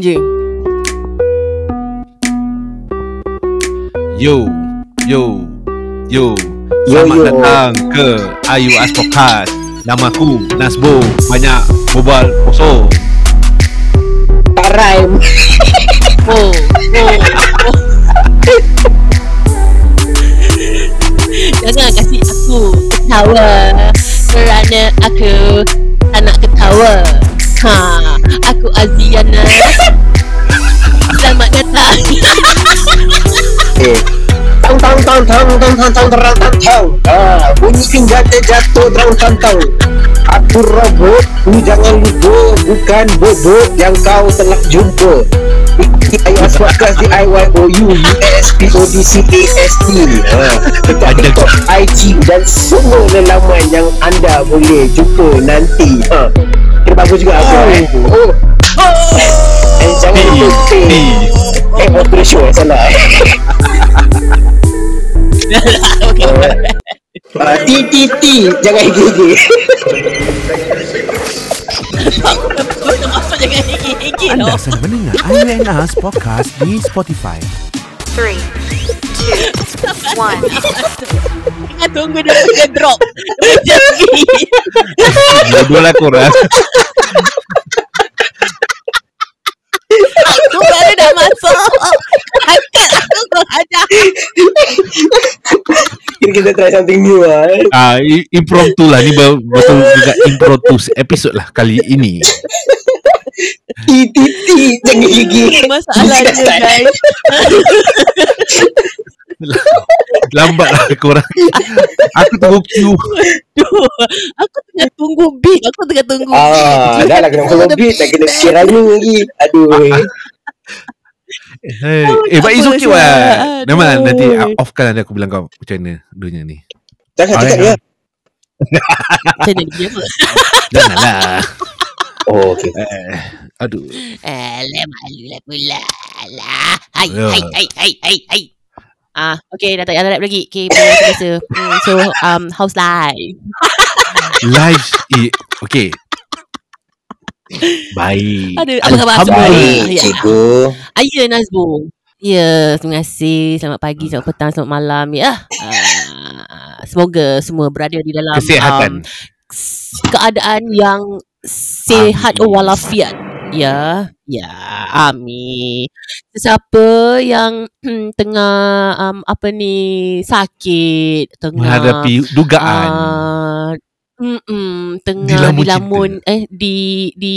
je. Yo, yo, yo. Yo, Selamat yo. datang ke Ayu As Podcast. Namaku Nasbo. Banyak bobal kosong. Tak rhyme Oh, oh, oh. Jangan kasih aku ketawa Kerana aku tak nak ketawa Ha, aku Aziana Selamat datang Eh Tang tang tang tang tang tang tang tang tang tang Ah, bunyi pinjata jatuh tang tang tang Aku robot, ku jangan lupa Bukan bobot yang kau telah jumpa Ayas Podcast di IYOU USPODCAST ha, Dekat Ada TikTok, IG dan semua lelaman yang anda boleh jumpa nanti ha bagus juga aku oh. eh. Oh. Eh, jangan lupa. Eh, buat show eh, salah. T T T jangan gigi. Anda sedang mendengar IUNAS podcast di Spotify. Three, two, one. Tunggu dia drop. Jadi. Dua lagi kurang. Kira kita try something new lah eh. Ah, i- impromptu lah. Ni betul juga impromptu episod lah kali ini. Ti Jangan gigi. Masalahnya guys. Lambat lah korang. Aku tunggu queue. Aku tengah tunggu beat. Aku tengah tunggu Ah, dah lah kena follow beat. Tak kena running lagi. Aduh Hey. Eh, but it's Apa okay lah. Nama Aduh. nanti off kan nanti aku bilang kau macam mana dunia ni. Jangan cakap ya. dia Macam mana dia apa Janganlah. Oh okay Eh, aduh. Alah malu lah pula Alah Hai Ya. hai hai hai hai hai Ah, okay, dah tak rap lagi. Okay, biasa. Hmm, so, um, how's life? Live eh, okay. Baik. Aduh, apa khabar semua? Baik Ya. cikgu Aya Nazbo. Ya, terima kasih. Selamat pagi, selamat petang, selamat malam. Ya. Uh, semoga semua berada di dalam Kesihatan. Um, keadaan yang sihat Amin. walafiat. Ya, ya, amin. Sesiapa yang hmm, tengah um, apa ni sakit, tengah Menghadapi dugaan. Ah, mm-mm, tengah Dilamun dilamun, eh di di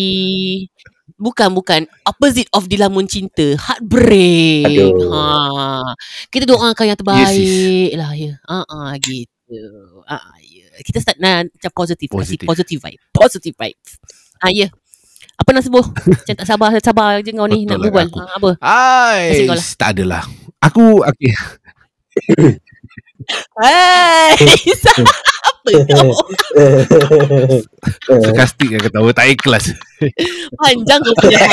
bukan bukan opposite of dilamun cinta heartbreak. Aduh. ha. Kita doakan yang terbaik Yes, lah ya. Ha ah gitu. Ah ya. Kita start nah, macam positif kasi Positif. positive. vibe positive vibes. Ah ya. Apa nak sebut? Macam tak sabar sabar je kau ni Betul nak lah berbual. ha, apa? Ai, Kasih kau lah. tak adalah. Aku okay. Hai, apa kau? sarkastik yang ketawa tak ikhlas. Panjang kau punya.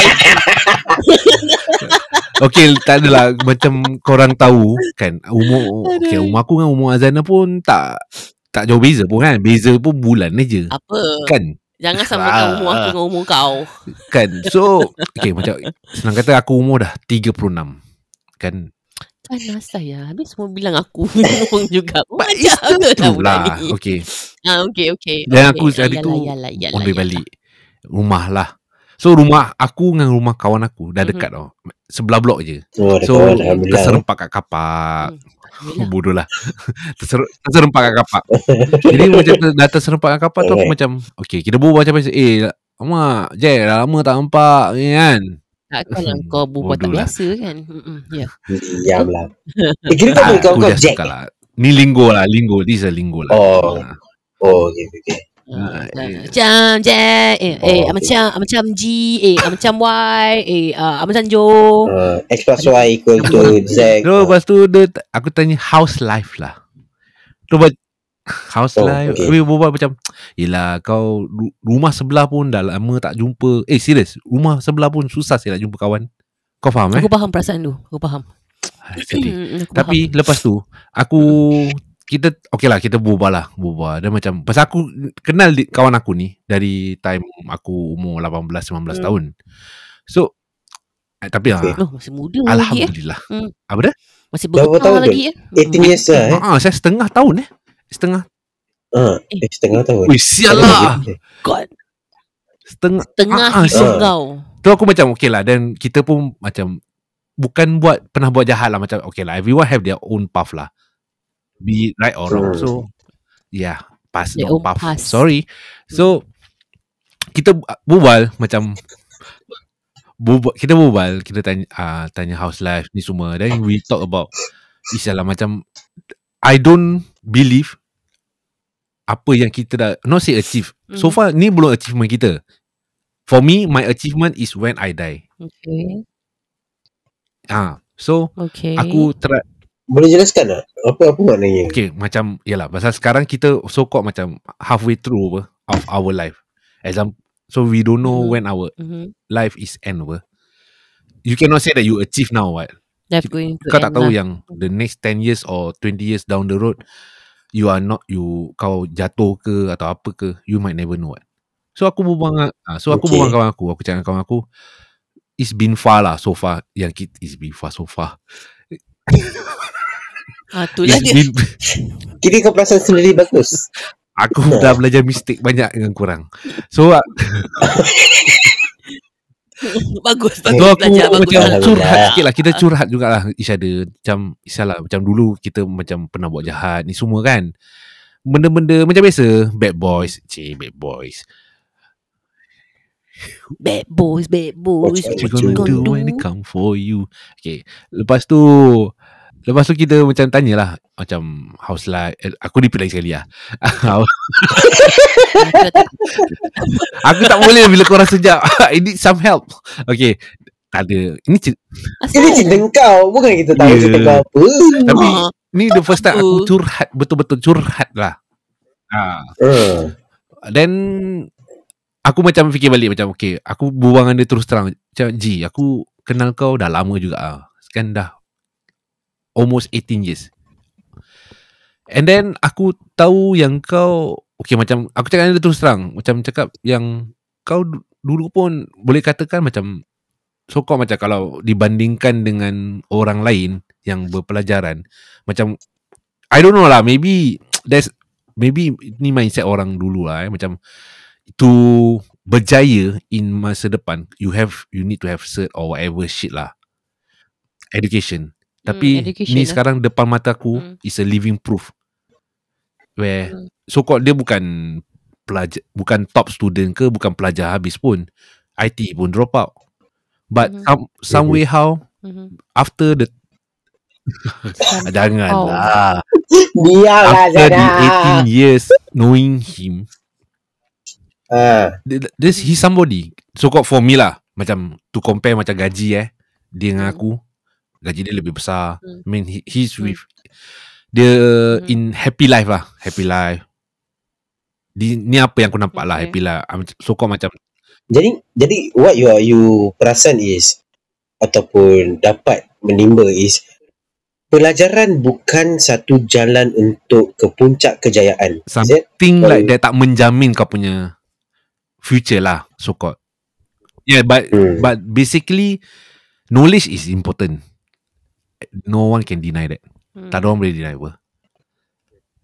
Okay, tak adalah macam korang tahu kan umur okay, umur aku dengan umur Azana pun tak tak jauh beza pun kan. Beza pun bulan je. Apa? Kan? Jangan samakan Ah. umur aku dengan umur kau. Kan. So, okay macam senang kata aku umur dah 36. Kan? Panas saya. Habis semua bilang aku umur juga. But it's Macam the mana lah truth lah. Okay. Ah, okay, okay. Dan okay. aku hari Yalah, tu yalah, yalah, ambil yalah. balik rumah lah. So rumah aku dengan rumah kawan aku dah Mhm. dekat tau. Sebelah blok je. Oh So terserempak kat kapak. Hmm, Alhamdulillah. Bodoh lah Terser, Terserempak kat kapak Jadi macam dah terserempak kat kapak tu Aku macam Okay kita berbual macam Eh Mak Jack dah lama tak nampak ni kan Takkanlah kau berbuat tak lah. biasa kan. Mm-mm, Ya. Diam lah Eh kira kau Ah, kau kau Jack. lah Ni linggo lah Linggo This is a linggo lah. Oh. Ah, Oh okay okay Ah, Ah, eh. Macam Jack. Eh, eh Oh, okay. macam Macam G. Eh macam Y. Eh macam Jo uh, X plus Y equal to Z. So lepas tu dia, Aku tanya house life lah. Tu buat House Oh, life okay. okay. berbual macam Yelah kau ru- Rumah sebelah pun dah lama tak jumpa Eh serius Rumah sebelah pun susah saya nak jumpa kawan Kau faham eh Aku faham perasaan tu Aku faham Ai, Sedih Mm, aku Tapi lepas tu Aku Kita Okay lah kita berbual lah Berbual Dan macam Pasal aku Kenal di, kawan aku ni Dari time Aku umur 18-19 Hmm. tahun So Eh, Tapi Okay. ah, Oh, masih muda lagi eh. Alhamdulillah. Hmm. Apa dia? Masih Berapa tahun lagi eh. 18 years lah eh. Ah, saya setengah tahun eh. Setengah. Ah, eh setengah tahun. Wih, sial lah. God. Setengah. Tengah Ah, ah, hidup so- kau. Tu aku macam okay lah Dan kita pun macam Bukan buat Pernah buat jahat lah Macam okay lah Everyone have their own path lah Be it right or wrong Hmm. So Yeah Pass Their no path path. Sorry So Kita berbual Macam berbual, Kita berbual Kita tanya uh, Tanya house life Ni semua Then we talk about Isyalah macam I don't believe Apa yang kita dah Not say achieve So Hmm. far ni belum achievement kita For me My achievement is when I die Okay. Ah, so Okay. aku try Boleh jelaskan tak? Apa apa maknanya? okay macam yalah pasal sekarang kita so called macam halfway through apa of our life. Example so we don't know Mhm. when our Mhm. life is end apa. You cannot say that you achieve now what. That's going to Kau tak tahu lah. yang the next 10 years or 20 years down the road you are not you kau jatuh ke atau apa ke you might never know what. So aku berbual dengan ah, so aku Okay. berbual dengan kawan aku aku cakap dengan kawan aku it's been far lah so far yang kita it's been far so far. Ah, tu lah dia. been, Kira kau perasan sendiri bagus. Aku dah belajar mistik banyak dengan kurang. So, bagus, so bagus. aku Belajar bagus. macam curhat sikit lah. Kita curhat jugalah each other. Macam, isalah, macam dulu kita macam pernah buat jahat ni semua kan. Benda-benda macam biasa. Bad boys. Cik, bad boys. Bad boys, bad boys. What What you gonna do when they come for you? Okay. Lepas tu, lepas tu kita macam tanyalah. Macam house life. Eh, aku repeat lagi sekali lah. aku tak boleh bila korang sejak. I need some help. Okay. Tak ada. Ini cer- Ini cerita kau. Bukan kita tahu Yeah. cerita kau apa. Tapi Ah, ni the first time aku curhat betul-betul curhat lah. Ah, Hmm. then aku macam fikir balik macam okay, aku berbual dengan dia terus terang. Macam Ji, aku kenal kau dah lama juga ah. Kan dah almost 18 years. And then aku tahu yang kau okay macam aku cakap dia terus terang, macam cakap yang kau du- dulu pun boleh katakan macam so kau macam kalau dibandingkan dengan orang lain yang berpelajaran macam I don't know lah maybe there's maybe ni mindset orang dulu lah eh macam to berjaya in masa depan you have you need to have cert or whatever shit lah education tapi Hmm, education ni lah. sekarang depan mata aku Hmm. is a living proof where Hmm. so called dia bukan pelajar bukan top student ke bukan pelajar habis pun IT pun drop out but Mhm. some some way how mhm. after the jangan Oh. lah Diam lah after the Zana. 18 years knowing him Ah, th- this he's somebody so called for me lah macam to compare macam gaji eh dia dengan Hmm. aku gaji dia lebih besar Hmm. I mean he, he's Hmm. with dia Hmm. in happy life lah happy life di, ni apa yang aku nampak lah Okay. happy lah I'm so called macam jadi jadi what you are you perasan is ataupun dapat menimba is pelajaran bukan satu jalan untuk ke puncak kejayaan. Something like that tak menjamin kau punya future lah so called yeah but Hmm. but basically knowledge is important no one can deny that Hmm. tak ada orang boleh deny apa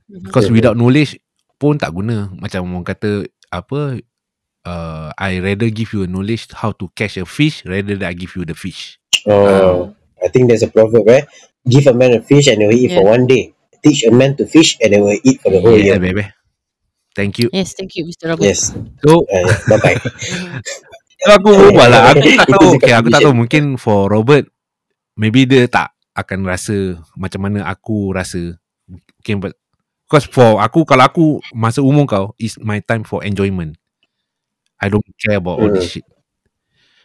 Mhm. Because Betul. without knowledge pun tak guna. Macam orang kata apa uh, I rather give you a knowledge how to catch a fish rather than I give you the fish. Oh, I think there's a proverb eh. Give a man a fish and he will eat for Yeah. one day. Teach a man to fish and he will eat for the whole yeah, year. baby. Thank you. Yes, thank you, Mr. Robert. Yes. So, Uh, bye bye. So aku berbual lah. Aku tak tahu. Okay, aku tak tahu. Mungkin for Robert, maybe dia tak akan rasa macam mana aku rasa. Mungkin but Because for aku, kalau aku masa umur kau, is my time for enjoyment. I don't care about all this shit.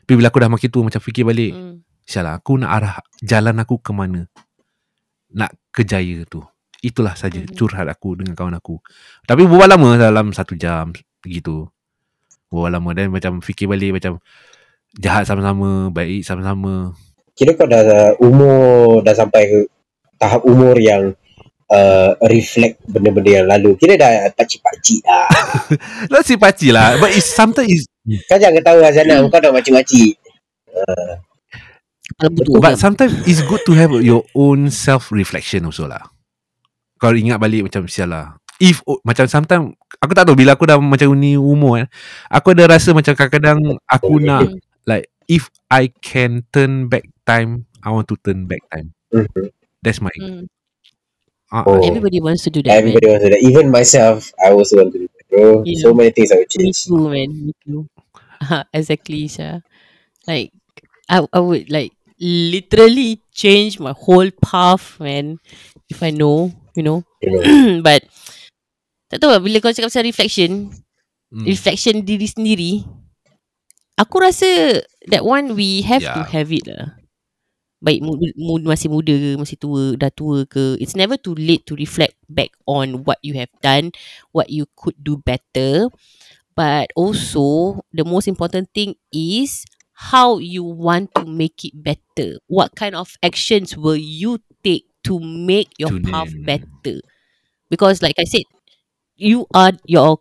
Tapi bila aku dah makin tua, macam fikir balik, Hmm. Sialah aku nak arah jalan aku ke mana Nak kejaya tu Itulah saja Mhm. curhat aku dengan kawan aku Tapi berbual lama dalam satu jam Begitu Berbual lama dan macam fikir balik macam Jahat sama-sama Baik sama-sama Kira kau dah umur dah sampai ke tahap umur yang uh, reflect benda-benda yang lalu. Kira dah pakcik-pakcik lah. Not si paci lah But it's sometimes it's, Kau jangan tahu Azana, kau dah makcik-makcik. kepala butuh But sometimes it's good to have your own self reflection also lah. Kau ingat balik macam sial lah. If oh, macam sometimes aku tak tahu bila aku dah macam ni umur kan. Aku ada rasa macam kadang-kadang aku nak like if I can turn back time, I want to turn back time. Mhm. That's my Mm. uh, Oh. Everybody wants to do that. Everybody wants to do that. Even myself, I also want to do that, bro. Yeah. So many things I would Man. Me change. too, man. Me too. exactly, Sha. Like, I, I would like literally change my whole path, man. If I know, you know. You know. But tak tahu lah, bila kau cakap pasal reflection, mm, reflection diri sendiri, aku rasa that one we have to Yeah. have it lah. Baik muda, muda, masih muda ke, masih tua, dah tua ke. It's never too late to reflect back on what you have done, what you could do better. But also, the most important thing is how you want to make it better. What kind of actions will you take to make your To path name. better? Because like I said, you are your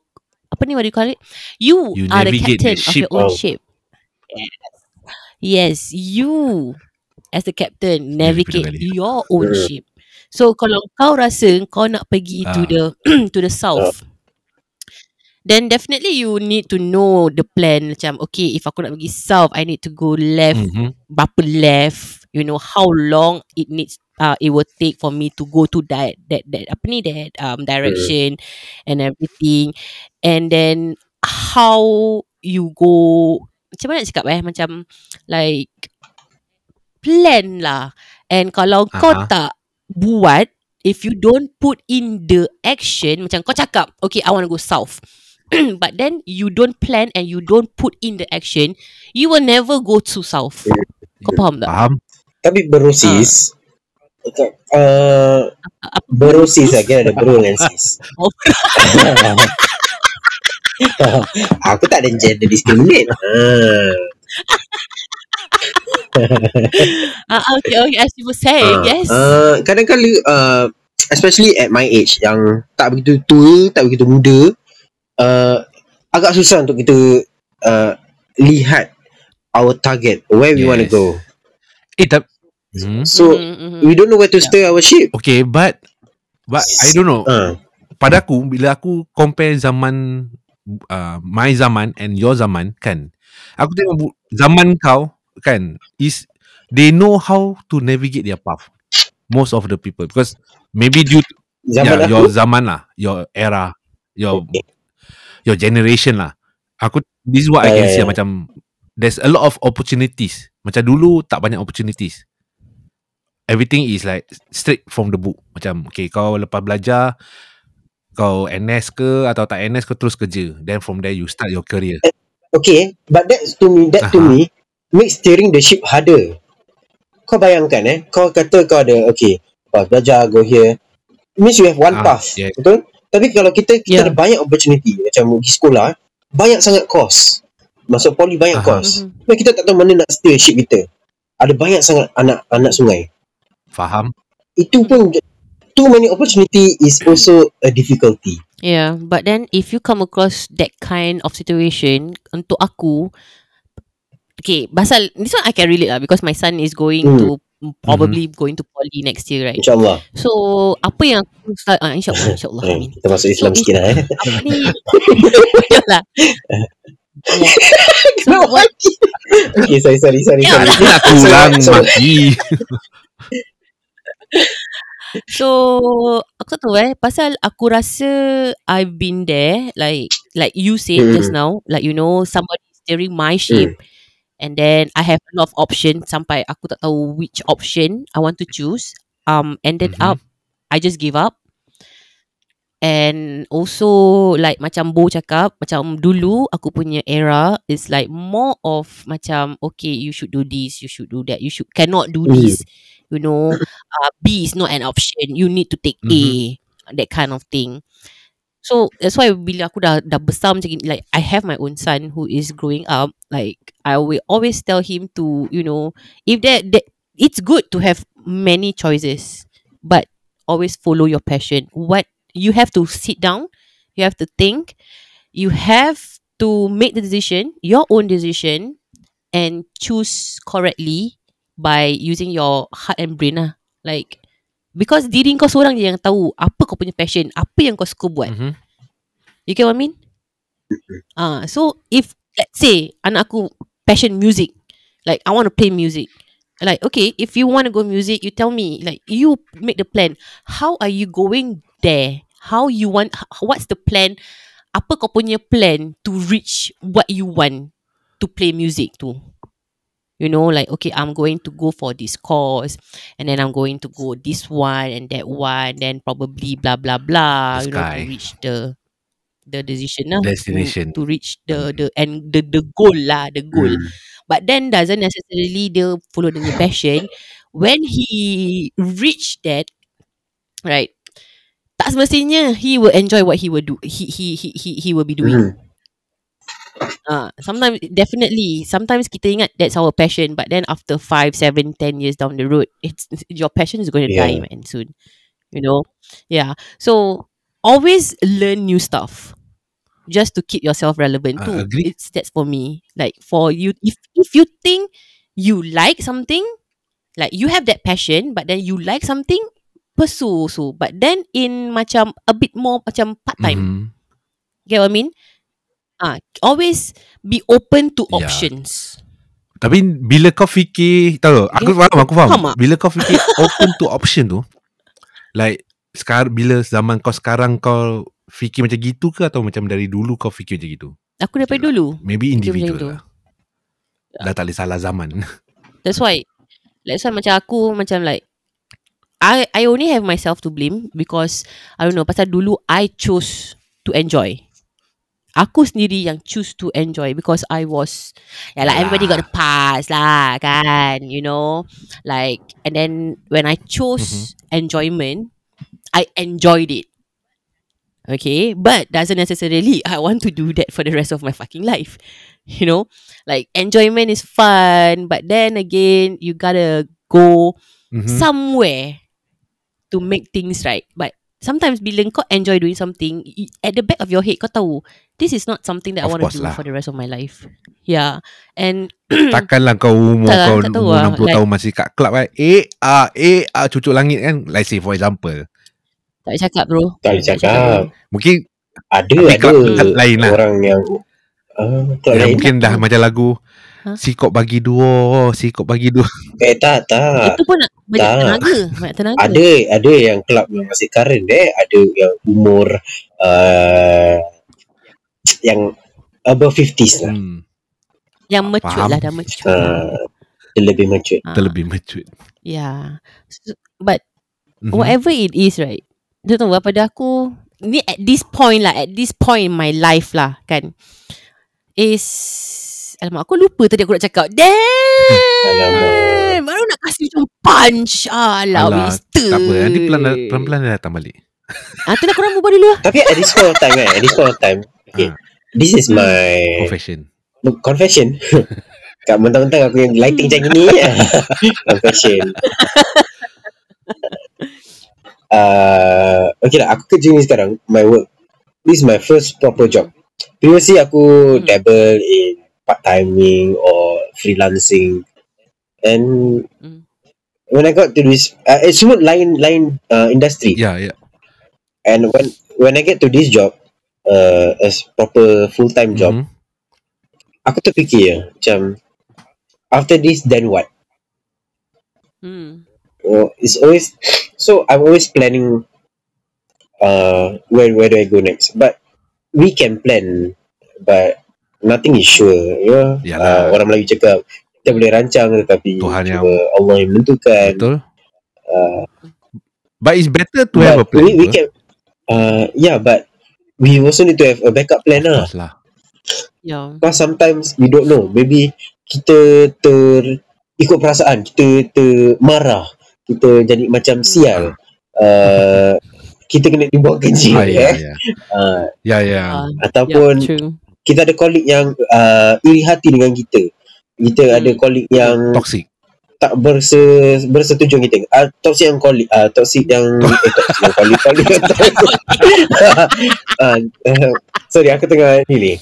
apa ni what do you call it? You, You are the captain the of your own Oh. ship. Yes. Yes, you as the captain navigate your own Mm. ship. So kalau kau rasa kau nak pergi to Ah. the to the south, then definitely you need to know the plan macam okay if aku nak pergi south I need to go left mhm. berapa left you know how long it needs uh, it will take for me to go to that that that apa ni that um direction and everything and then how you go macam mana nak cakap eh macam like plan lah and kalau kau Aha. tak buat if you don't put in the action macam kau cakap okay I want to go south but then you don't plan and you don't put in the action you will never go to south kau faham tak Faham? Tapi berusis, uh, apa berusis lah. Kan ada bro dengan sis. Aku tak ada gender discriminate. Ah. Ah, okay, okay, as you were saying, Ah, yes. Uh, kadang-kadang uh, especially at my age yang tak begitu tua, tak begitu muda, uh, agak susah untuk kita uh, lihat our target, where we want to Yes. go. Eh, tapi hmm? So Mhm, mhm. we don't know where to steer our ship. Okay, but but I don't know. Uh, Pada aku bila aku compare zaman uh, my zaman and your zaman kan. Aku tengok zaman kau kan is they know how to navigate their path. Most of the people because maybe due to zaman yeah, aku, your zaman lah, your era, your Okay. your generation lah. Aku this is what I Yeah, can yeah, see yeah. macam there's a lot of opportunities. Macam dulu tak banyak opportunities. Everything is like straight from the book. Macam okay kau lepas belajar kau NS ke atau tak NS kau terus kerja. Then from there you start your career. okay, but that to me, that to Aha. me makes steering the ship harder. Kau bayangkan eh, kau kata kau ada okay, lepas belajar go here, means you have one Ah, path, yeah. betul? Tapi kalau kita kita Yeah. ada banyak opportunity macam pergi sekolah, banyak sangat course. Masuk poli banyak Aha. course. Mhm. Dan kita tak tahu mana nak steer ship kita. Ada banyak sangat anak anak sungai. Faham? Itu pun too many opportunity is also a difficulty. Yeah, but then if you come across that kind of situation, untuk aku, okay, pasal this one I can relate lah because my son is going Hmm. to probably going to poly next year, right? InsyaAllah. So apa yang aku ah, insyaAllah, insyaAllah, Eh, amin. kita masuk Islam So, sikit lah eh. Apa ni? Yeah. So what? Okay, sorry, sorry, sorry. Ya sorry. Aku nak tulang Sorry. mati. So aku tak tahu eh pasal aku rasa I've been there like like you said Mm. just now like you know somebody steering my ship and then I have a lot of option sampai aku tak tahu which option I want to choose. Um ended Mhm. up I just give up. And also like macam Bo cakap macam dulu aku punya era is like more of macam okay you should do this you should do that you should cannot do Mm. this you know. Uh, B is not an option. You need to take A. That kind of thing so that's why bila aku dah dah besar macam gini like I have my own son who is growing up like I will always tell him to you know if that, that it's good to have many choices but always follow your passion what you have to sit down you have to think you have to make the decision your own decision and choose correctly by using your heart and brain lah. Like because diri kau seorang je yang tahu apa kau punya passion, apa yang kau suka buat. Mhm. You get what I mean? Ah, so if let's say anak aku passion music, like I want to play music. Like okay, if you want to go music, you tell me. Like you make the plan. How are you going there? How you want? What's the plan? Apa kau punya plan to reach what you want to play music to? You know, like okay, I'm going to go for this course, and then I'm going to go this one and that one, then probably blah blah blah. The you know, to reach the the decision lah, Destination. to, reach the the and the the goal lah, the goal. Hmm. But then doesn't necessarily dia follow the passion. When he reach that, right? Tak semestinya he will enjoy what he will do. He he he he, he will be doing. Hmm. Ah, sometimes definitely sometimes kita ingat that's our passion, but then after five, seven, ten years down the road, it's your passion is going to die Yeah. man soon. You know, yeah. So always learn new stuff, just to keep yourself relevant too. agree. It's that's for me. Like for you, if if you think you like something, like you have that passion, but then you like something, pursue so. But then in macam a bit more macam part time. Mhm. Get what I mean? Ah, always be open to Yeah. options. Tapi bila kau fikir Tahu tak? Aku faham Aku faham faham? Bila kau fikir Open to option tu Like sekarang Bila zaman kau sekarang Kau Fikir macam gitu ke Atau macam dari dulu Kau fikir macam gitu Aku daripada dulu. Maybe macam individual lah Dah tak boleh salah zaman That's why That's why macam aku Macam like I I only have myself to blame Because I don't know Pasal dulu I choose To enjoy Aku sendiri yang choose to enjoy Because I was Yeah like everybody got the pass lah Kan You know? Like And then When I chose Enjoyment I enjoyed it. Okay? But doesn't necessarily I want to do that For the rest of my fucking life You know? Like enjoyment is fun But then again You gotta go Mhm. somewhere To make things right. But Sometimes bila kau enjoy doing something y- At the back of your head Kau tahu This is not something that I Of want to do lah. For the rest of my life Yeah And Takkanlah kau umur Tak lah, kau tak tahu umur lah. 60 Like- tahun masih kat club kan Eh ah eh ah cucuk langit kan Like say for example Tak boleh cakap bro Tak boleh cakap. Mungkin Ada ada club lain lah. orang yang uh, club yang lain. mungkin dah macam lagu Ha? Sikok bagi dua Sikok bagi dua Eh tak tak. Itu pun nak Banyak tak. tenaga Banyak tenaga Ada ada yang club yang masih current eh, ada yang umur uh, yang above 50s lah. hmm, Yang mature Faham. lah Dah mature Uh, dia lebih mature. Ah, Terlebih mature Yeah So- But Mhm. whatever it is right Dia tahu apa pada aku Ni at this point lah At this point in my life lah Kan Is Alamak aku lupa tadi aku nak cakap. Damn. Baru nak kasih macam punch. Alah, Alah, wasted Tak apa. Nanti pelan, pelan-pelan dia datang balik. Ah, Tu nak korang berbual dulu lah. Tapi at this point of time kan, at this point of time, okay, Ah. this is my Confession. Confession. Kat mentang-mentang aku yang lighting macam ni Confession. Uh, Okay lah Aku kerja ni sekarang My work This is my first proper job. Previously aku Hmm. dabble in Part timing Or freelancing And Hmm. When I got to this uh, It's semua lain Lain uh, industry Yeah, yeah. And when When I get to this job uh, As proper full time job Mhm. Aku terfikir ya, Macam After this then what hmm. Oh, it's always so I'm always planning uh where where do I go next. But we can plan but nothing is sure. You know? Yalah. Uh, orang Melayu cakap kita boleh rancang tetapi Tuhan yang- Allah yang menentukan. Betul Uh, But it's better to have a plan we, we can uh yeah but we also need to have a backup plan lah. lah Yeah Because sometimes we don't know. Maybe kita ter ikut perasaan, kita termarah, kita jadi macam sial. Uh, kita kena dibuang kerja ah, ya, eh. ya. Uh, ya ya Ah, ataupun yeah, true kita ada colleague yang uh, iri hati dengan kita. Kita Hmm. ada colleague yang Toxic tak berse, bersetuju dengan kita. Uh, toxic yang colleague, uh, toxic yang eh, toxic yang colleague, colleague yang uh, uh, sorry aku tengah ni ni.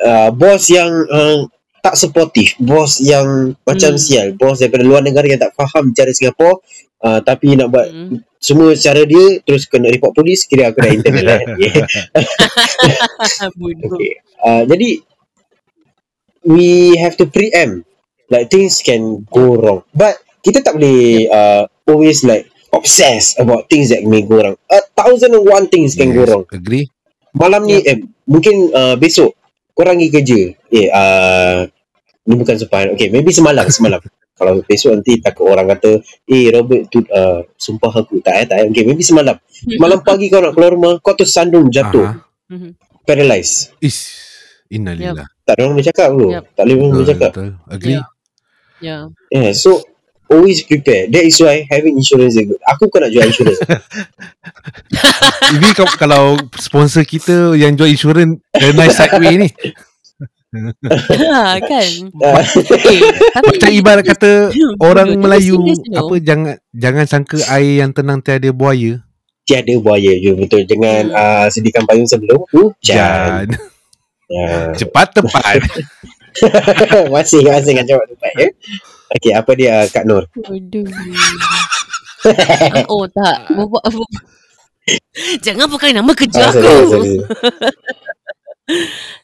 Uh, bos yang uh, tak supportive. Bos yang macam Hmm. sial bos daripada luar negara yang tak faham cara Singapura uh, tapi nak buat Mm. semua cara dia terus kena report polis kira aku dah internal lah okay. Uh, jadi we have to preempt. Like things can go wrong. But kita tak boleh uh, always like obsess about things that may go wrong. A thousand and one things can go wrong. Agree. Malam ni eh, mungkin uh, besok korang pergi kerja. Eh uh, ni bukan sopan okay maybe semalam semalam. Kalau besok nanti takut orang kata eh Robert tu uh, sumpah aku tak eh tak eh. Okay maybe semalam. Malam pagi kau nak keluar rumah kau tersandung jatuh. Aha. Mhm. paralyzed. Is Innalillah tak ada orang boleh cakap bro Yup. tak boleh orang boleh cakap. betul. Agree. Yeah. Yeah. yeah so always prepare that is why having insurance is good aku bukan nak jual insurance Ini kalau sponsor kita yang jual insurans A nice sideway ni Ha, kan. Ah, Eh, tapi Macam ibarat kata Orang Bodoh, Melayu. Apa jangan Jangan sangka air yang tenang tiada buaya tiada buaya je betul dengan Hmm. uh, sediakan payung sebelum hujan Jan yeah. Cepat tepat masing-masing dengan jawab tempat ya. Okey, apa dia Kak Nur? Bodoh. oh tak. Bawa, bawa. Jangan pakai nama kerja Ah, aku. sorry, sorry.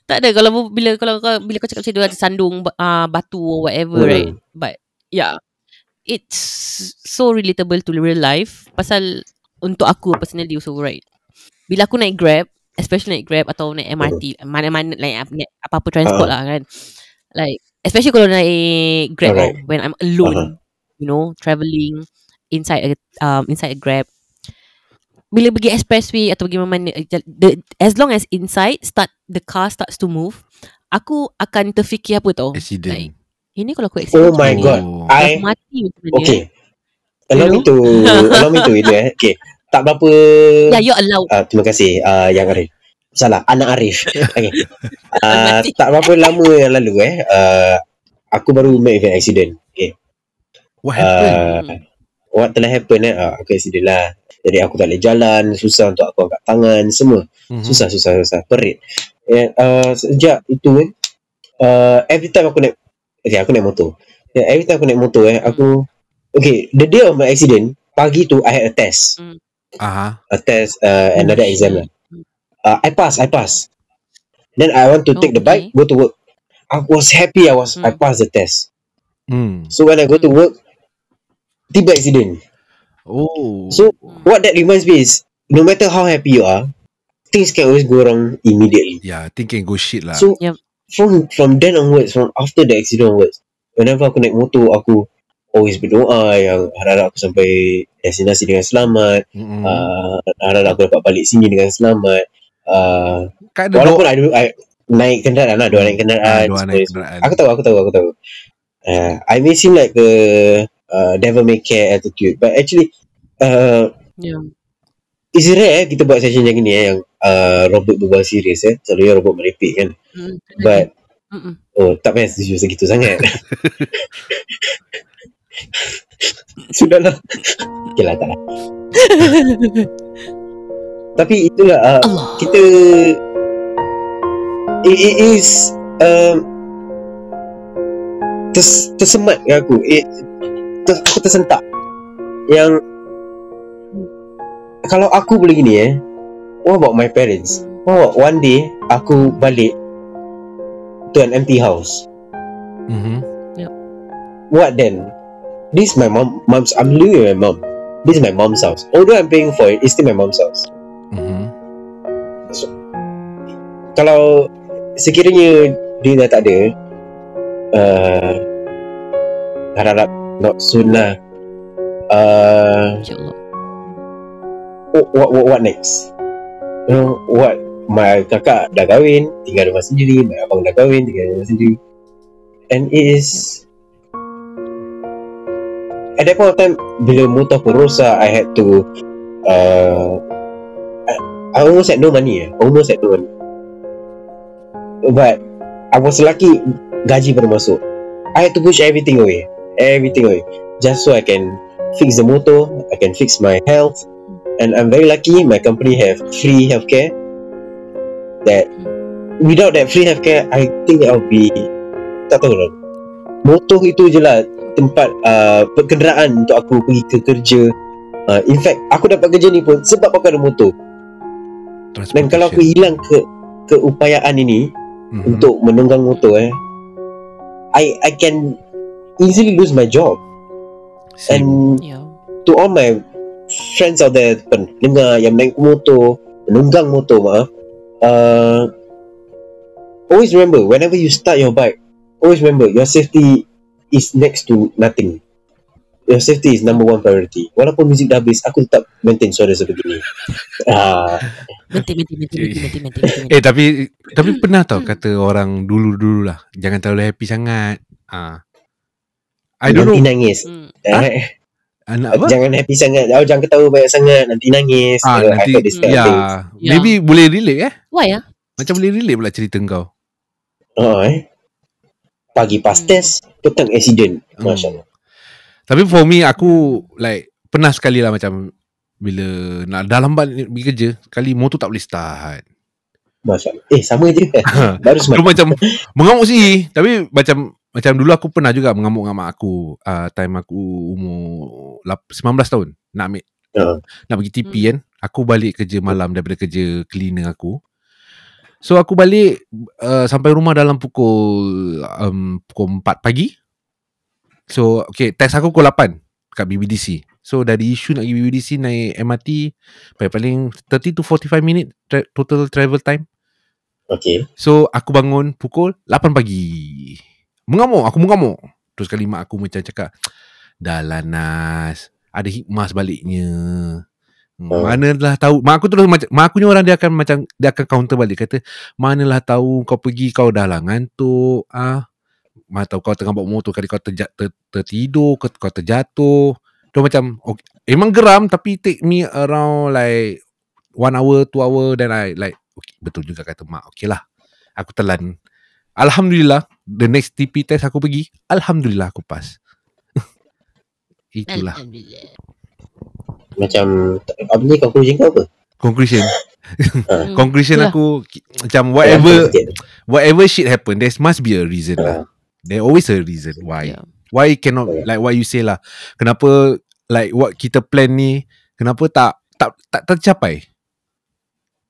Tak ada kalau bila kalau kau bila kau cakap macam tu ada sandung uh, batu or whatever Hmm. right. But yeah. It's so relatable to real life pasal untuk aku personally also right. Bila aku naik Grab, especially naik Grab atau naik MRT, mana-mana like ap- naik apa-apa transport lah kan. Like especially kalau naik Grab Alright. oh, when I'm alone, you know, travelling inside a um inside a Grab. Bila pergi expressway atau pergi mana the, as long as inside start the car starts to move, aku akan terfikir apa tau? Like, Accident ini kalau aku accident. Oh my Oh. god. I Aku mati okay. Allow me to allow me to itu eh. Okay. Tak berapa Yeah, you're allowed. uh, terima kasih uh, yang Arif. Salah, anak Arif. Okay. Uh, Mati. tak berapa lama yang lalu eh. Uh, aku baru make an accident. Okay. What happened Uh, what telah happen eh? Uh, aku accident lah. Jadi aku tak boleh jalan, susah untuk aku angkat tangan, semua. Mhm. Susah, susah, susah. Perit. And, uh, sejak itu kan, uh, every time aku naik, okay, aku naik motor. Yeah, every time aku naik motor eh, aku, okay, the day of my accident, pagi tu I had a test. Aha. A test, uh, another exam lah. Uh, I pass, I pass. Then I want to Oh, take the okay. bike, go to work. I was happy I was, I Hmm. passed the test. Hmm. So when I go to work, tiba accident. Oh. So what that reminds me is, no matter how happy you are, things can always go wrong immediately. yeah, I think can go shit lah. So Yep. from from then onwards, from after the accident onwards, whenever aku naik motor, aku always berdoa yang harap aku sampai destinasi dengan selamat, Mm-mm. uh, harap aku dapat balik sini dengan selamat. Uh, kan ada walaupun. I, do- I naik kenderaan lah, doa naik Ah, kenderaan. doa semua naik kenderaan. Aku tahu, aku tahu, aku tahu. Uh, I may seem like a uh, devil may care attitude, but actually, uh, Yeah. it's rare eh, kita buat session macam ni eh, yang uh, Robert berbual serius eh. Selalunya Robert merepek kan. Mm. But Mm-mm. Oh, tak payah setuju segitu sangat. Sudahlah. Okay lah, tak lah. Tapi itulah, uh, Allah. kita... It, it is... Um, ters, tersemat kat aku. It, ter, aku tersentak. Yang... Kalau aku boleh gini eh, what about my parents? What about one day, aku balik to an empty house. Mhm. what then? This is my mom. Mom's. I'm living with my mom. This is my mom's house. Although I'm paying for it, it's still my mom's house. Mhm. Kalau sekiranya dia dah tak ada, uh, harap not soon lah. Uh, InsyaAllah. what, what, what next? You know, what? My kakak dah kahwin, tinggal rumah sendiri. My abang dah kahwin, tinggal rumah sendiri. And it is... At that point of time, bila motor aku rosak, I had to... Uh, I, almost had no money. Eh. Almost had no money. But, I was lucky gaji baru masuk. I had to push everything away. Everything away. Just so I can fix the motor, I can fix my health, and I'm very lucky my company have free healthcare that without that free healthcare I think I'll be tak tahu lah motor itu je lah tempat uh, kenderaan untuk aku pergi ke kerja uh, in fact aku dapat kerja ni pun sebab aku ada motor dan kalau aku hilang ke keupayaan ini Mhm. untuk menunggang motor eh I I can easily lose my job Same. and Yeah. to all my friends out there pendengar yang naik motor menunggang motor maaf uh, always remember whenever you start your bike always remember your safety is next to nothing your safety is number one priority walaupun muzik dah habis aku tetap maintain suara sebegini ah Menti, menti, menti, menti, menti, menti, menti. Eh tapi tapi pernah tau kata orang dulu-dulu lah jangan terlalu happy sangat. Ah. I don't nanti know. nangis Hmm. eh, Anak apa? jangan happy sangat oh, jangan ketawa banyak sangat nanti nangis Ah Uh, nanti ya things. Ya. maybe boleh relate eh. Why ah? Macam boleh relate pula cerita kau. Oh, eh. Pagi pas Hmm. test, petang accident. Hmm. Masya Allah. Tapi for me aku like pernah sekali lah macam bila nak dah lambat pergi kerja sekali motor tak boleh start. Masya. Eh, sama je. Baru Dulu semalam. macam mengamuk sih tapi macam macam dulu aku pernah juga mengamuk dengan mak aku uh, time aku umur lap- 19 tahun nak ambil Ha. nak pergi TP kan aku balik kerja malam daripada kerja cleaner aku so aku balik uh, sampai rumah dalam pukul um, pukul 4 pagi so okay test aku pukul 8 kat BBDC so dari isu nak pergi BBDC naik MRT paling-paling 30 to 45 minit tra- total travel time Okay. So aku bangun pukul 8 pagi. Mengamuk, aku mengamuk. Terus kali mak aku macam cakap, dah lah Nas, ada hikmah sebaliknya. Hmm, Oh. Manalah tahu Mak aku terus macam Mak aku ni orang dia akan macam Dia akan counter balik Kata Manalah tahu Kau pergi kau dah lah ngantuk ah. Mana tahu kau tengah bawa motor Kali kau terja, ter, tertidur kau, kau terjatuh Dia macam okay. Emang geram Tapi take me around like One hour Two hour Then I like okay, Betul juga kata mak Okay lah Aku telan Alhamdulillah The next TP test aku pergi Alhamdulillah aku pass Itulah Alhamdulillah. Macam, apa ni conclusion kau apa? Conclusion Hmm. Conclusion aku Macam whatever. Whatever shit happen There must be a reason lah There always a reason Why Yeah. Why cannot Like what you say lah Kenapa Like what kita plan ni Kenapa tak Tak tak tercapai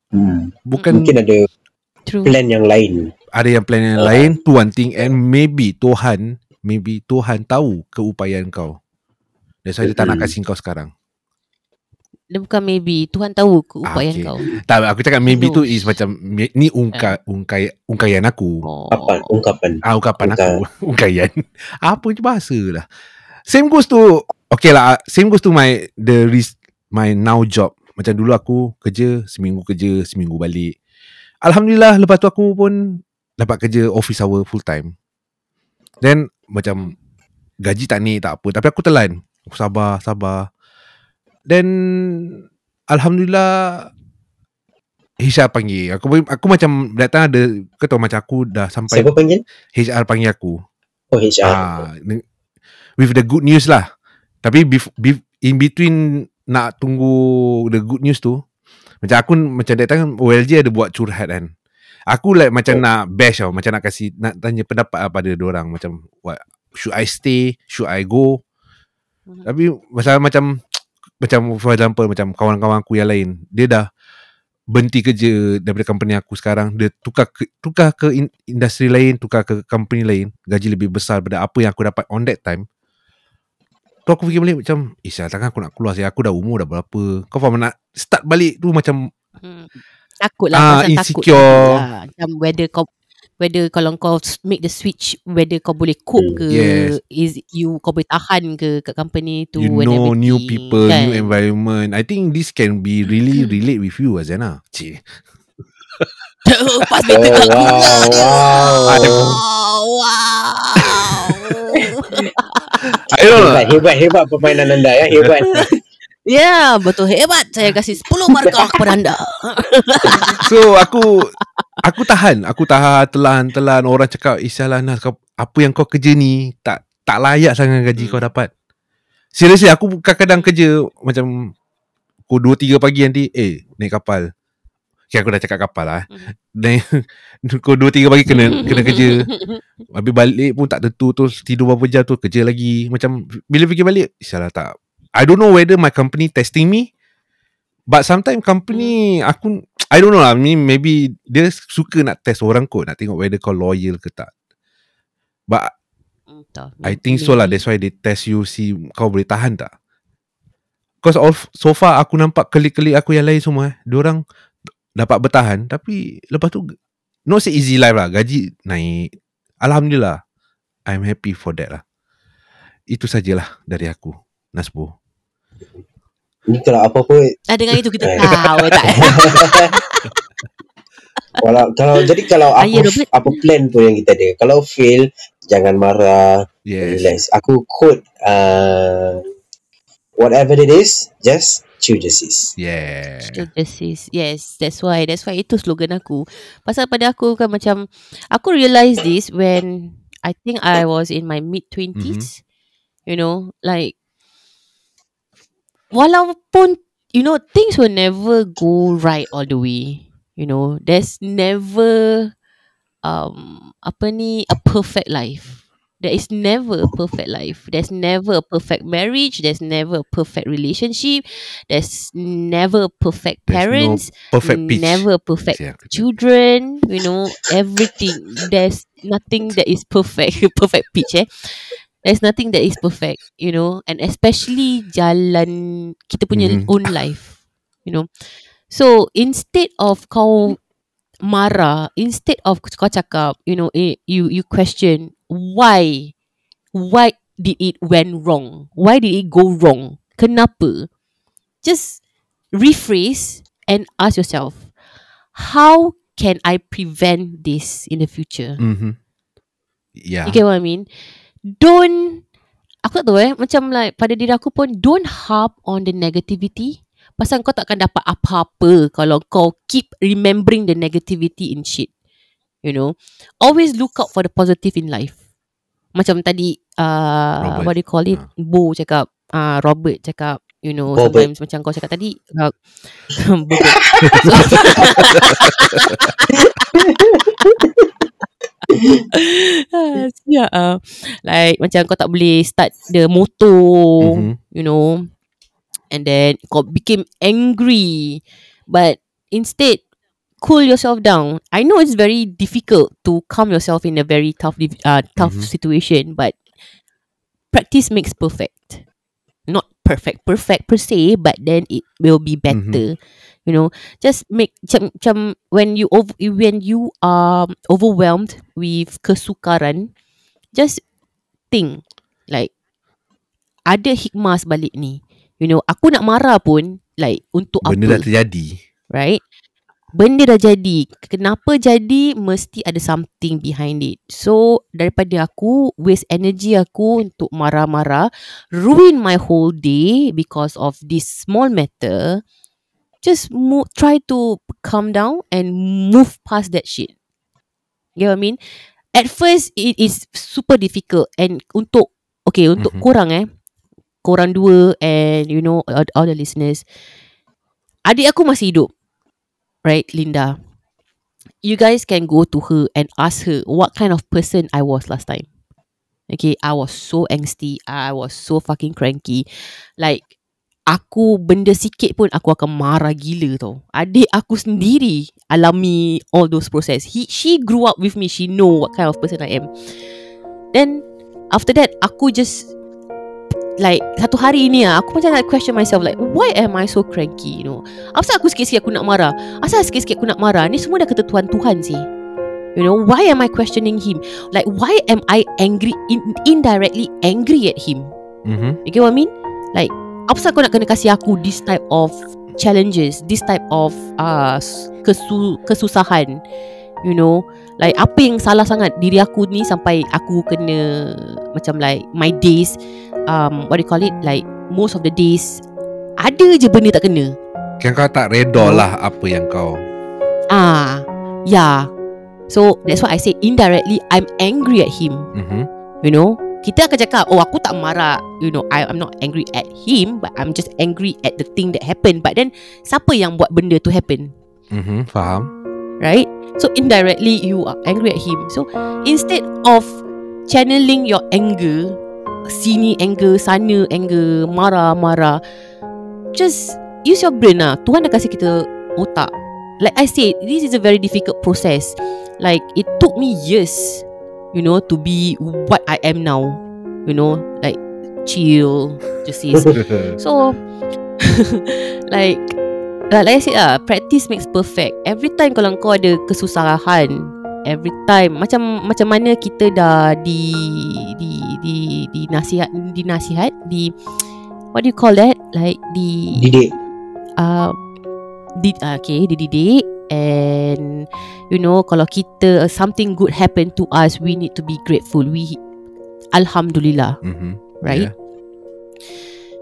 Hmm. Bukan Mungkin ada True. plan yang lain. ada yang plan yang Ah. lain Tu one thing And maybe Tuhan Maybe Tuhan tahu Keupayaan kau That's why dia tak nak Mm-mm. kasih kau sekarang Dia bukan maybe. Tuhan tahu keupayaan Ah, okay. kau. Tak aku cakap maybe No. tu Is macam Ni ungka, ungkai, ungkaian aku Oh. Apa? Ungkapan. Ah, ungkapan Ungka- aku. Ungkaian. Apa je bahasa lah. Same goes to Okay lah Same goes to my The risk My now job Macam dulu aku Kerja Seminggu kerja Seminggu balik Alhamdulillah Lepas tu aku pun Dapat kerja Office hour full time Then Macam Gaji tak naik tak apa Tapi aku telan Aku sabar Sabar Then Alhamdulillah HR panggil Aku aku macam Datang ada Kau tahu macam aku Dah sampai Siapa panggil? HR panggil aku Oh, HR. Ah, ne- with the good news lah. Tapi bef, bef, in between nak tunggu the good news tu, macam aku macam time OLG ada buat curhat kan. Aku like macam Oh. nak bash tau, macam nak kasih nak tanya pendapat lah pada orang macam what should I stay, should I go? Mhm. Tapi masalah macam macam for example macam kawan-kawan aku yang lain, dia dah berhenti kerja daripada company aku sekarang dia tukar ke, tukar ke in, industri lain tukar ke company lain gaji lebih besar daripada apa yang aku dapat on that time tu aku fikir balik macam eh sial takkan aku nak keluar saya aku dah umur dah berapa kau faham nak start balik tu macam Hmm. Takut lah Ah, pasal takut insecure. lah. Macam whether kau whether kalau kau s- make the switch whether kau boleh cope Hmm, ke yes. is you kau boleh tahan ke kat company tu you and know new people kan? new environment I think this can be really relate with you Azana cik Pas Oh, wow, wow. Wow, wow. I don't know Hebat, hebat, hebat permainan anda ya. Hebat. Ya, betul hebat. Saya kasih 10 markah kepada anda. So aku aku tahan, aku tahan telan-telan orang cakap isalah Nas kau apa yang kau kerja ni tak tak layak sangat gaji Hmm. kau dapat. Seriously aku kadang-kadang kerja macam pukul 2 3 pagi nanti eh naik kapal. Okay aku dah cakap kapal lah eh. Dan Kau dua tiga pagi kena Kena kerja Habis balik pun tak tentu Terus tidur berapa jam tu Kerja lagi Macam Bila fikir balik Salah tak I don't know whether my company testing me But sometimes company Aku I don't know lah. I mean, Maybe Dia suka nak test orang kot Nak tengok whether kau loyal ke tak. But Entah, I think so lah maybe. That's why they test you See kau boleh tahan tak. Because all, so far Aku nampak kelik-kelik aku yang lain semua eh, Diorang Dapat bertahan Tapi Lepas tu Not say easy life lah Gaji naik. Alhamdulillah I'm happy for that lah. Itu sajalah Dari aku Nasbo Ni kalau apa-apa Ah, dengan itu kita Eh. tahu tak? kalau, kalau jadi kalau Ah, ya, apa apa plan pun yang kita ada. Kalau fail jangan marah, Yes relax. Aku quote uh, whatever it is, just choose the sis. Yeah Justice. Yes, that's why. That's why itu slogan aku. Pasal pada aku kan macam aku realise this when I think I was in my mid 20s. You know, like walaupun you know things will never go right all the way. You know, there's never um apa ni a perfect life. There is never a perfect life. There's never a perfect marriage. There's never a perfect relationship. There's never a perfect There's no parents. Perfect pitch Never a perfect Yeah. children. You know, everything. There's nothing that is perfect. perfect pitch, eh. There's nothing that is perfect, you know, and especially jalan kita punya Mhm. own life, you know. So instead of kau marah, instead of kau cakap, you know, eh, you you question why, why did it went wrong? Why did it go wrong? Kenapa? Just rephrase and ask yourself, how can I prevent this in the future? mm-hmm. Yeah You get what I mean? Don't Aku tak tahu eh Macam like Pada diri aku pun Don't harp on the negativity Pasal kau takkan dapat apa-apa Kalau kau keep remembering the negativity in shit You know Always look out for the positive in life Macam tadi uh, Robert. What do you call it Ah. Bo cakap uh, Robert cakap You know Robert. Sometimes macam kau cakap tadi uh, Ah, Siap ah. Like macam kau tak boleh start the motor Mhm. You know And then kau became angry But instead Cool yourself down I know it's very difficult To calm yourself in a very tough uh, Tough Mhm. situation But Practice makes perfect Not perfect Perfect per se But then it will be better You know Just make macam, macam When you over, When you are Overwhelmed With kesukaran Just Think Like Ada hikmah sebalik ni You know Aku nak marah pun Like Untuk Benda apa dah terjadi right? Benda dah jadi. Kenapa jadi mesti ada something behind it. So daripada aku waste energy aku untuk marah-marah, ruin my whole day because of this small matter. Just move, try to calm down and move past that shit. You know what I mean? At first it is super difficult and untuk okay untuk Mhm. korang eh, korang dua and you know all, all the listeners, adik aku masih hidup right, Linda. You guys can go to her and ask her what kind of person I was last time. Okay, I was so angsty. I was so fucking cranky. Like, aku benda sikit pun aku akan marah gila tau. Adik aku sendiri alami all those process. He, she grew up with me. She know what kind of person I am. Then, after that, aku just like satu hari ni ah aku macam like question myself like why am I so cranky you know Asal aku sikit-sikit aku nak marah Asal sikit-sikit aku nak marah Ni semua dah ketentuan Tuhan sih You know Why am I questioning him Like why am I angry in, Indirectly angry at him mm-hmm. You get what I mean Like Apa pasal kau nak kena kasih aku This type of Challenges This type of uh, kesu, Kesusahan You know Like apa yang salah sangat Diri aku ni Sampai aku kena Macam like My days um, What do you call it Like Most of the days Ada je benda tak kena Kan kau tak redor lah Apa yang kau Ah, yeah. So that's why I say indirectly I'm angry at him. mm-hmm. You know, kita akan cakap, oh aku tak marah. You know, I I'm not angry at him, but I'm just angry at the thing that happened. But then siapa yang buat benda tu happen? Mhm, faham. right? So indirectly you are angry at him. So instead of channeling your anger, sini anger, sana anger, marah-marah, just use your brain lah. Tuhan dah kasih kita otak. Like I said, this is a very difficult process. Like it took me years, you know, to be what I am now. You know, like chill, just is. So like uh, like I said lah practice makes perfect. Every time kalau kau ada kesusahan, every time macam macam mana kita dah di di di di nasihat di nasihat di what do you call that? Like di Didik uh, di uh, okay dididik and you know kalau kita uh, something good happen to us we need to be grateful we alhamdulillah Mhm. right Yeah.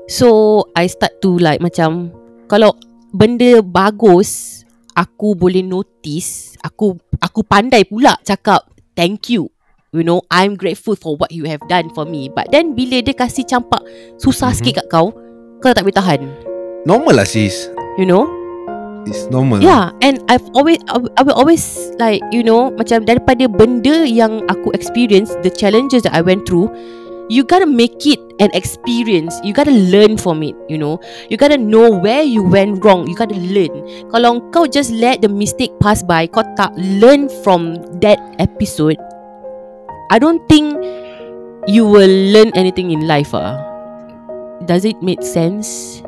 So I start to like macam kalau benda bagus aku boleh notice aku aku pandai pula cakap thank you you know I'm grateful for what you have done for me but then bila dia kasih campak susah Mhm. sikit kat kau kau tak boleh tahan Normal lah sis. you know It's normal. Yeah, and I've always I will- I will always like you know macam daripada benda yang aku experience, the challenges that I went through, you gotta make it an experience. You gotta learn from it. You know, you gotta know where you went wrong. You gotta learn. Kalau kau just let the mistake pass by, kau tak learn from that episode, I don't think you will learn anything in life. Ah, does it make sense?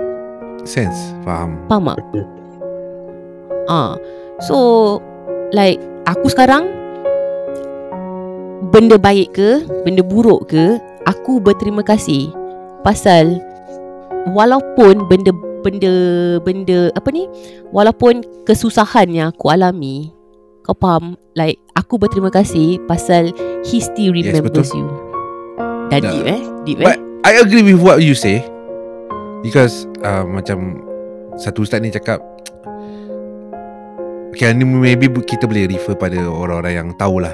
Sense. Faham. Faham tak? Ah, so like aku sekarang benda baik ke, benda buruk ke, aku berterima kasih pasal walaupun benda benda benda apa ni, walaupun kesusahan yang aku alami, kau faham? Like aku berterima kasih pasal he still Yes, remembers you. Dah Dah. deep eh? Deep eh? But I agree with what you say because uh, macam satu ustaz ni cakap Okay, ni maybe kita boleh refer pada orang-orang yang tahulah.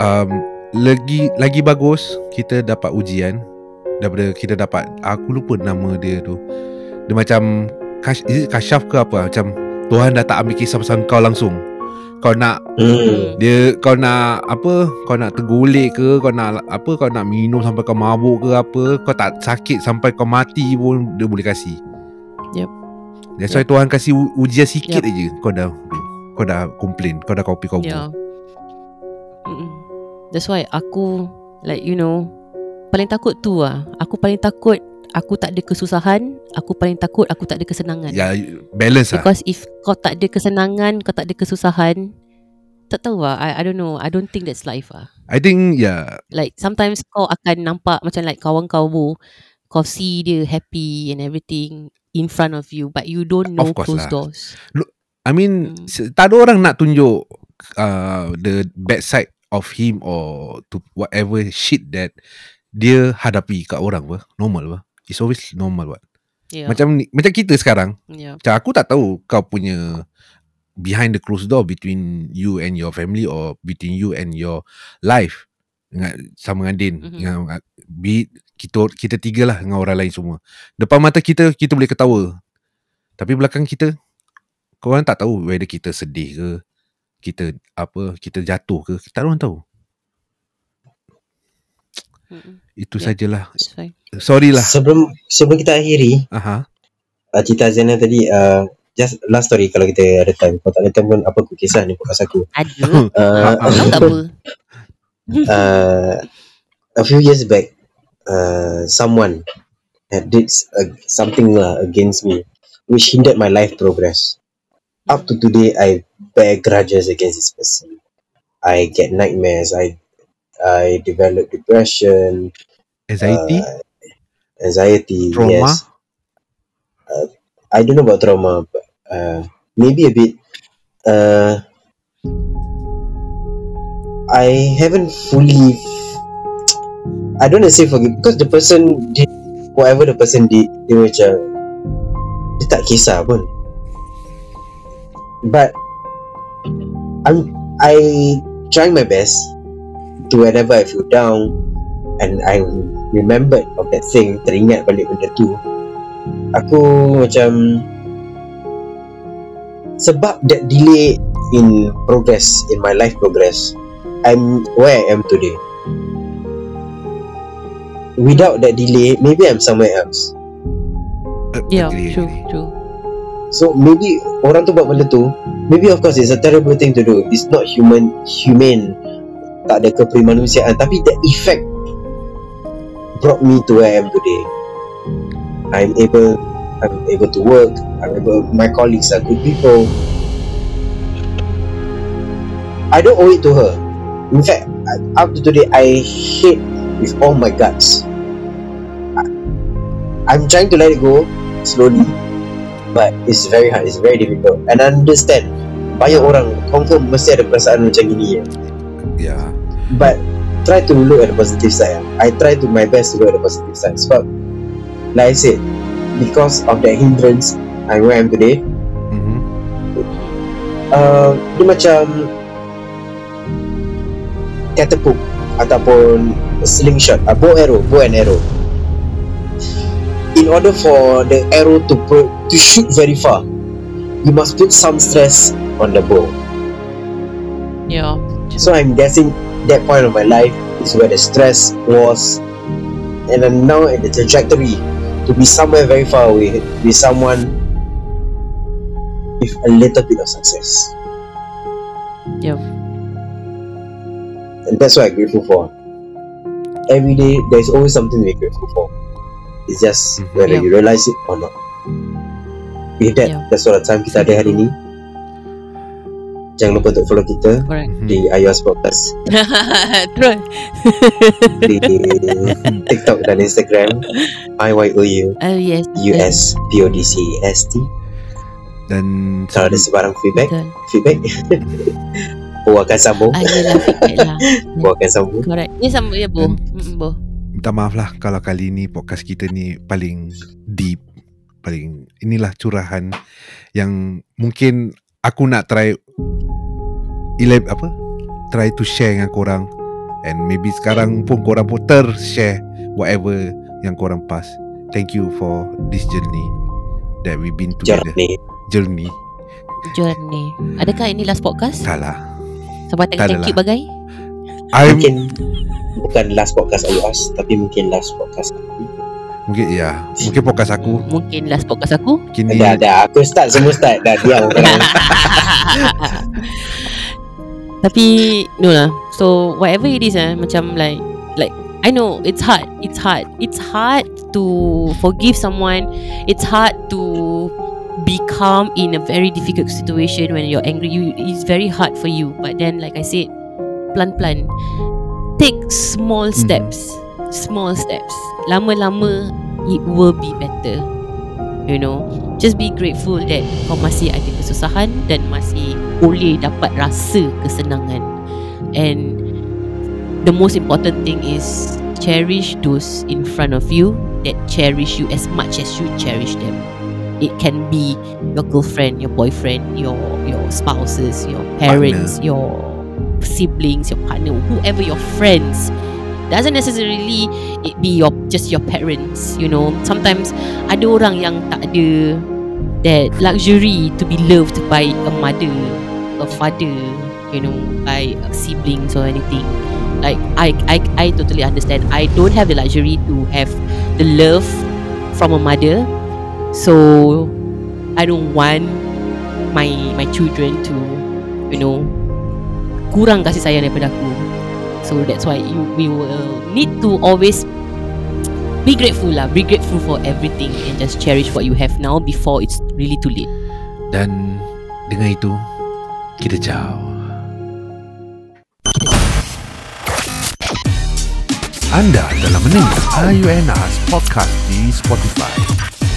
Um, lagi lagi bagus kita dapat ujian daripada kita dapat aku lupa nama dia tu. Dia macam kash, is it kasyaf ke apa macam Tuhan dah tak ambil kisah pasal kau langsung. Kau nak hmm. dia kau nak apa kau nak tergolek ke kau nak apa kau nak minum sampai kau mabuk ke apa kau tak sakit sampai kau mati pun dia boleh kasih Yep. That's why Tuhan kasih u- ujian sikit Yep. aja kau dah kau dah complain kau dah kopi kau Yeah. Mm-mm. That's why aku like you know paling takut tu ah. Aku paling takut aku tak ada kesusahan, aku paling takut aku tak ada kesenangan. ya balance lah Because if kau tak ada kesenangan, kau tak ada kesusahan, tak tahu lah. I, I don't know. I don't think that's life ah. I think yeah Like sometimes kau akan nampak macam like kawan kau kau see dia happy and everything in front of you but you don't know Of closed lah. doors. I mean Hmm. se- tak ada orang nak tunjuk uh, the bad side of him or to whatever shit that dia hadapi kat orang apa normal apa it's always normal what Yeah. macam ni, macam kita sekarang yeah. Macam aku tak tahu kau punya behind the closed door between you and your family or between you and your life dengan sama dengan Din Mhm. dengan be kita kita tiga lah dengan orang lain semua. Depan mata kita kita boleh ketawa. Tapi belakang kita kau orang tak tahu whether kita sedih ke kita apa kita jatuh ke tak ada orang tahu. Mm-mm. Itu Yeah. sajalah. Fine. Sorry lah. Sebelum sebelum kita akhiri Aha. uh, cerita Zainal tadi uh, just last story kalau kita ada time. Kalau tak ada time pun apa aku kisah ni podcast aku. Ada. Uh, tak apa? uh, a few years back, uh, someone had did uh, something lah against me, which hindered my life progress. Up to today, I bear grudges against this person. I get nightmares. I I develop depression, Anxiety, uh, anxiety. Trauma? Yes. Uh, I don't know about trauma, but uh, maybe a bit. Uh, I haven't fully. I don't want to say forgive because the person did whatever the person did. Dia macam dia tak kisah pun. But I'm I trying my best to whenever I feel down and I remembered of that thing teringat balik benda tu aku macam sebab that delay in progress in my life progress I'm where I am today without that delay maybe I'm somewhere else. Uh, Yeah, agree, true, agree. true. so maybe orang tu buat benda tu maybe of course it's a terrible thing to do. It's not human humane. Tak ada keprimanusiaan tapi the effect brought me to where I am today. I'm able I'm able to work. I'm able my colleagues are good people. I don't owe it to her. In fact up to today I hate with all my guts I'm trying to let it go slowly but it's very hard it's very difficult. And I understand banyak orang confirm mesti ada perasaan macam gini ya. Yeah. but try to look at the positive side I try to my best to look at the positive side. Sebab like I said because of that hindrance I where I am today Mhm. uh, dia macam catapult ataupun slingshot uh, bow arrow bow and arrow in order for the arrow to to shoot very far you must put some stress on the bow Yeah. so I'm guessing that point of my life is where the stress was and I'm now at the trajectory to be somewhere very far away with someone with a little bit of success Yeah. and that's what I'm grateful for. Every day, there's always something to be grateful for. It's just Mhm. whether Yeah. you realize it or not. With that, Yeah. that's all the time kita ada hari ni. Jangan lupa untuk follow kita Correct. Mhm. di iOS Podcast Terus. di TikTok dan Instagram IYOU Oh yes. US PODC ST Dan Kalau ada sebarang feedback Betul. Feedback Bo akan sambung Ah, yelah, feedback lah. Bo akan sambung Correct. Ni sama ya, Bo. Mm, Bo. Minta maaf lah kalau kali ni podcast kita ni paling deep paling inilah curahan yang mungkin aku nak try elab apa? Try to share dengan korang. And maybe sekarang pun korang pun ter-share whatever yang korang pass. Thank you for this journey that we've been together. Journey. Journey. Journey. Adakah ini last podcast? tak lah. Sebab Tak thank you bagai? I'm Mungkin Bukan last podcast iOS Tapi mungkin last podcast mungkin ya mungkin podcast aku Mungkin last podcast aku. kini Dah dah Aku start semua start Dah diam korang Tapi no lah. So whatever it is eh, macam like like I know it's hard. It's hard. It's hard to forgive someone. It's hard to be calm in a very difficult situation when you're angry. You it's very hard for you. But then like I said, plan plan. Take small Mhm. steps. Small steps. Lama-lama it will be better. You know, just be grateful that kau masih ada kesusahan dan masih boleh dapat rasa kesenangan. And the most important thing is cherish those in front of you that cherish you as much as you cherish them. It can be your girlfriend, your boyfriend, your your spouses, your parents, your siblings, your partner, whoever your friends. Doesn't necessarily it be your just your parents, you know. Sometimes ada orang yang tak ada that luxury to be loved by a mother, a father, you know, by siblings or anything. Like I, I, I totally understand. I don't have the luxury to have the love from a mother, so I don't want my my children to, you know, kurang kasih sayang daripada aku. So that's why you, we will need to always be grateful lah. Be grateful for everything and just cherish what you have now before it's really too late. dan dengan itu kita jauh Anda telah mendengar IUNAS Podcast di Spotify.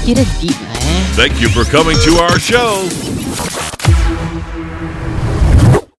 Kira deep lah eh. Thank you for coming to our show.